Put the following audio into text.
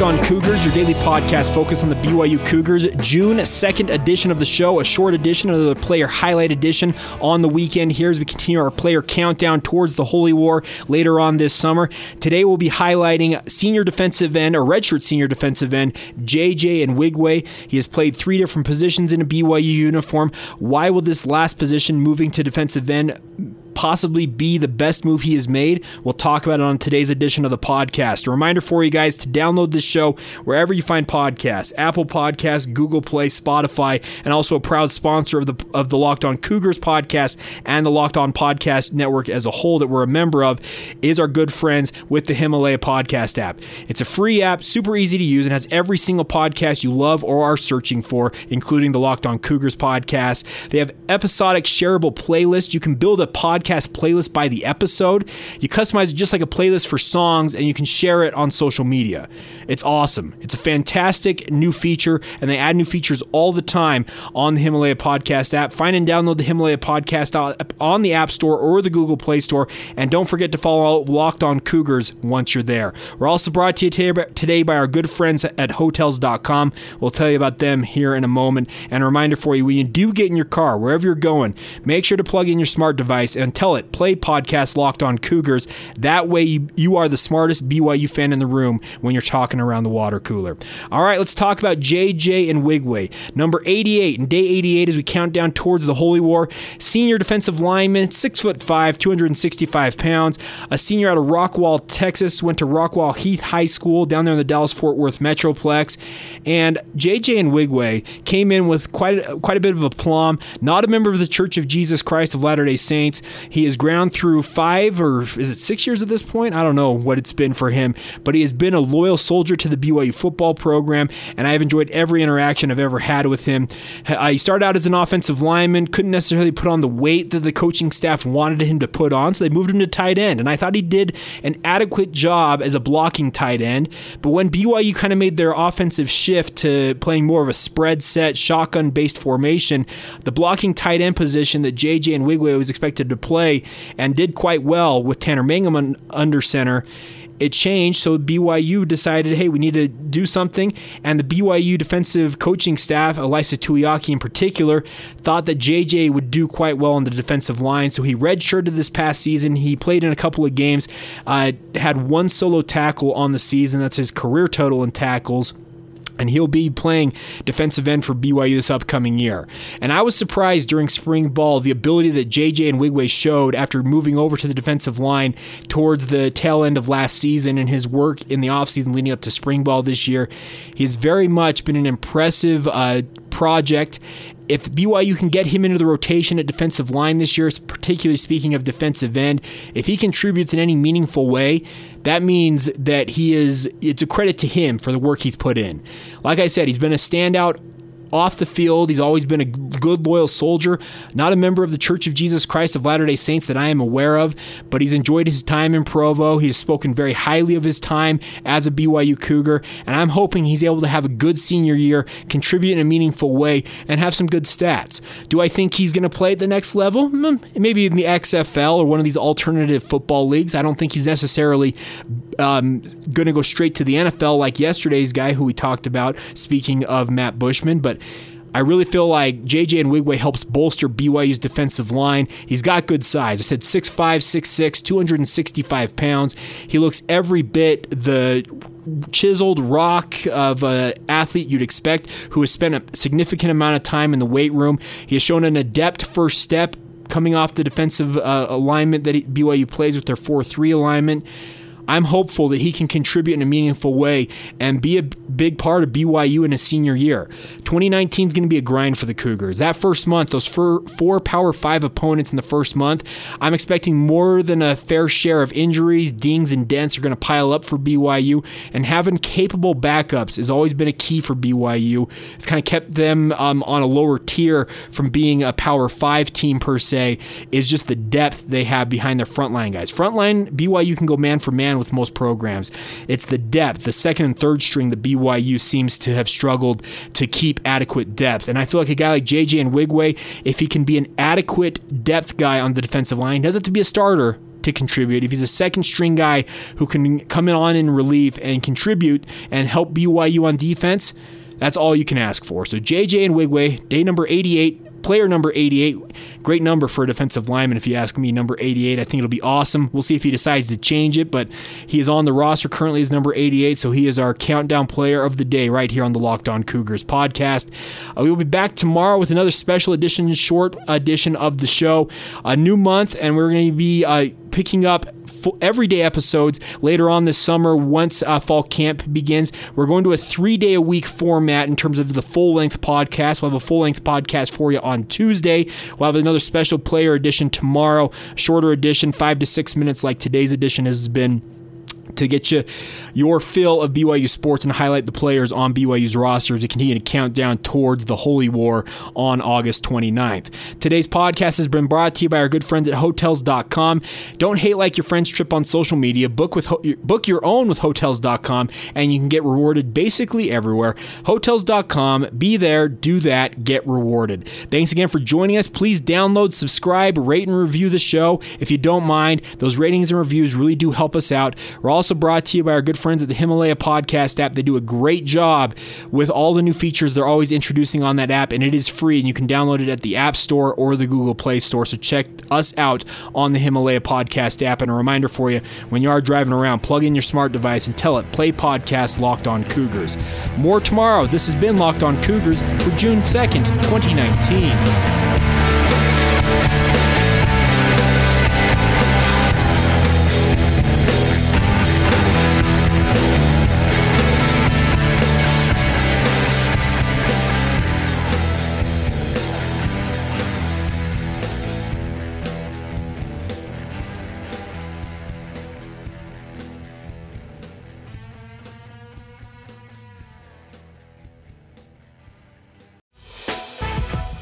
Locked On Cougars, your daily podcast focused on the BYU Cougars. June 2nd edition of the show, a short edition, another player highlight edition on the weekend here as we continue our player countdown towards the Holy War later on this summer. Today we'll be highlighting senior defensive end, or redshirt senior defensive end, JJ Nwigwe. He has played three different positions in a BYU uniform. Why will this last position moving to defensive end possibly be the best move he has made. We'll talk about it on today's edition of the podcast. A reminder for you guys to download this show wherever you find podcasts Apple Podcasts, Google Play, Spotify, and also a proud sponsor of the, of the Locked On Cougars podcast and the Locked On Podcast Network as a whole that we're a member of is our good friends with the Himalaya Podcast app. It's a free app, super easy to use, and has every single podcast you love or are searching for, including the Locked On Cougars podcast. They have episodic shareable playlists. You can build a podcast playlist by the episode. You customize it just like a playlist for songs, and you can share it on social media. It's awesome. It's a fantastic new feature, and they add new features all the time on the Himalaya Podcast app. Find and download the Himalaya Podcast on the App Store or the Google Play Store, and don't forget to follow Locked On Cougars once you're there. We're also brought to you today by our good friends at Hotels.com. We'll tell you about them here in a moment. And a reminder for you when you do get in your car, wherever you're going, make sure to plug in your smart device and tell it, play podcast Locked On Cougars. That way, you, you are the smartest BYU fan in the room when you're talking around the water cooler. All right, let's talk about JJ Nwigwe. number 88, and day 88 as we count down towards the Holy War. Senior defensive lineman, six foot five, 265 pounds. A senior out of Rockwall, Texas. Went to Rockwall Heath High School down there in the Dallas Fort Worth Metroplex. And JJ Nwigwe came in with quite a, quite a bit of aplomb. Not a member of the Church of Jesus Christ of Latter Day Saints. He has ground through five or is it six years at this point? I don't know what it's been for him, but he has been a loyal soldier to the BYU football program, and I have enjoyed every interaction I've ever had with him. He started out as an offensive lineman, couldn't necessarily put on the weight that the coaching staff wanted him to put on, so they moved him to tight end, and I thought he did an adequate job as a blocking tight end. But when BYU kind of made their offensive shift to playing more of a spread set, shotgun based formation, the blocking tight end position that JJ Nwigwe was expected to play and did quite well with Tanner Mangum under center it changed. So BYU decided, hey, we need to do something. And the BYU defensive coaching staff, Ilaisa Tuiaki in particular, thought that JJ would do quite well on the defensive line. So he redshirted this past season. He played in a couple of games, uh, had one solo tackle on the season. That's his career total in tackles and he'll be playing defensive end for BYU this upcoming year. And I was surprised during spring ball the ability that JJ Nwigwe showed after moving over to the defensive line towards the tail end of last season and his work in the offseason leading up to spring ball this year. He's very much been an impressive uh, project if BYU can get him into the rotation at defensive line this year, particularly speaking of defensive end, if he contributes in any meaningful way, that means that he is it's a credit to him for the work he's put in. Like I said, he's been a standout off the field. He's always been a good, loyal soldier. Not a member of the Church of Jesus Christ of Latter day Saints that I am aware of, but he's enjoyed his time in Provo. He has spoken very highly of his time as a BYU Cougar, and I'm hoping he's able to have a good senior year, contribute in a meaningful way, and have some good stats. Do I think he's going to play at the next level? Hmm, maybe in the XFL or one of these alternative football leagues. I don't think he's necessarily um, going to go straight to the NFL like yesterday's guy who we talked about, speaking of Matt Bushman, but I really feel like JJ Nwigwe helps bolster BYU's defensive line. He's got good size. I said 6'5, 6'6, 265 pounds. He looks every bit the chiseled rock of an athlete you'd expect who has spent a significant amount of time in the weight room. He has shown an adept first step coming off the defensive uh, alignment that BYU plays with their 4 3 alignment. I'm hopeful that he can contribute in a meaningful way and be a big part of BYU in his senior year. 2019 is going to be a grind for the Cougars. That first month, those four, Power 5 opponents in the first month, I'm expecting more than a fair share of injuries, dings, and dents are going to pile up for BYU, and having capable backups has always been a key for BYU. It's kind of kept them um, on a lower tier from being a Power 5 team per se, is just the depth they have behind their frontline guys. Frontline, BYU can go man for man with most programs. It's the depth, the second and third string that BYU seems to have struggled to keep adequate depth. And I feel like a guy like JJ Nwigwe, if he can be an adequate depth guy on the defensive line, doesn't have to be a starter, to contribute. If he's a second string guy who can come in on in relief and contribute and help BYU on defense, that's all you can ask for. So JJ Nwigwe, day number 88, player number 88. Great number for a defensive lineman, if you ask me. Number 88. I think it'll be awesome. We'll see if he decides to change it, but he is on the roster currently as number 88, so he is our countdown player of the day right here on the Locked On Cougars podcast. Uh, we will be back tomorrow with another special edition, short edition of the show. A new month, and we're going to be uh, picking up everyday episodes later on this summer once uh, fall camp begins. We're going to a three day a week format in terms of the full length podcast. We'll have a full length podcast for you on Tuesday. We'll have another special player edition tomorrow, shorter edition, five to six minutes like today's edition has been to get you your fill of BYU sports and highlight the players on BYU's roster as we continue to count down towards the Holy War on August 29th. Today's podcast has been brought to you by our good friends at Hotels.com. Don't hate like your friend's trip on social media. Book with book your own with Hotels.com, and you can get rewarded basically everywhere. Hotels.com. Be there, do that, get rewarded. Thanks again for joining us. Please download, subscribe, rate, and review the show if you don't mind. Those ratings and reviews really do help us out. We're also brought to you by our good friends at the Himalaya Podcast app. They do a great job with all the new features they're always introducing on that app, and it is free, and you can download it at the App Store or the Google Play Store. So check us out on the Himalaya Podcast app. And a reminder for you when you are driving around, plug in your smart device and tell it, play podcast Locked On Cougars. More tomorrow. This has been Locked On Cougars for June 2nd, 2019.